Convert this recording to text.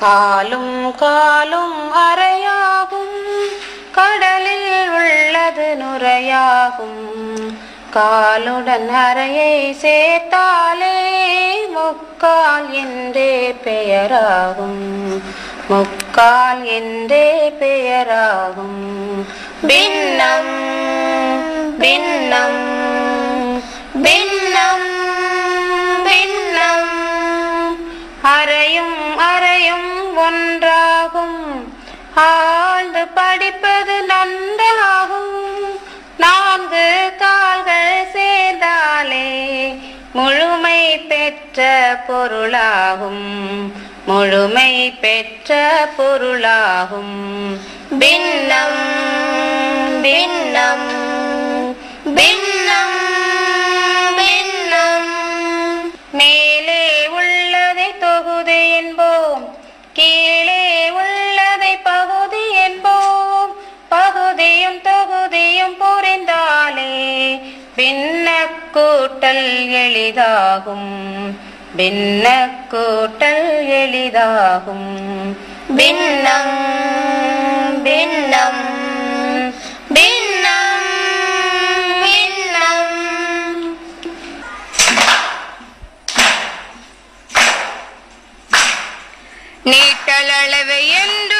காலும் காலும் அறையாகும் கடலில் உள்ளது நுரையாகும். காலுடன் அறையை சேர்த்தாலே முக்கால் என்றே பெயராகும். முக்கால் என்றே பெயராகும். பின்னம் பின்னம். ஒன்றாகும் ஆழ்ந்து படிப்பது நன்றாகும். நான்கு கால்கள் சேர்ந்தாலே முழுமை பெற்ற பொருளாகும். முழுமை பெற்ற பொருளாகும். பின்னம் பின்ன கூட்டல் எளிதாகும் பின்ன கூட்டல் எளிதாகும் பின்னம் பின்னம் பின்னம் பின்னம் நீட்டல் அளவு என்ற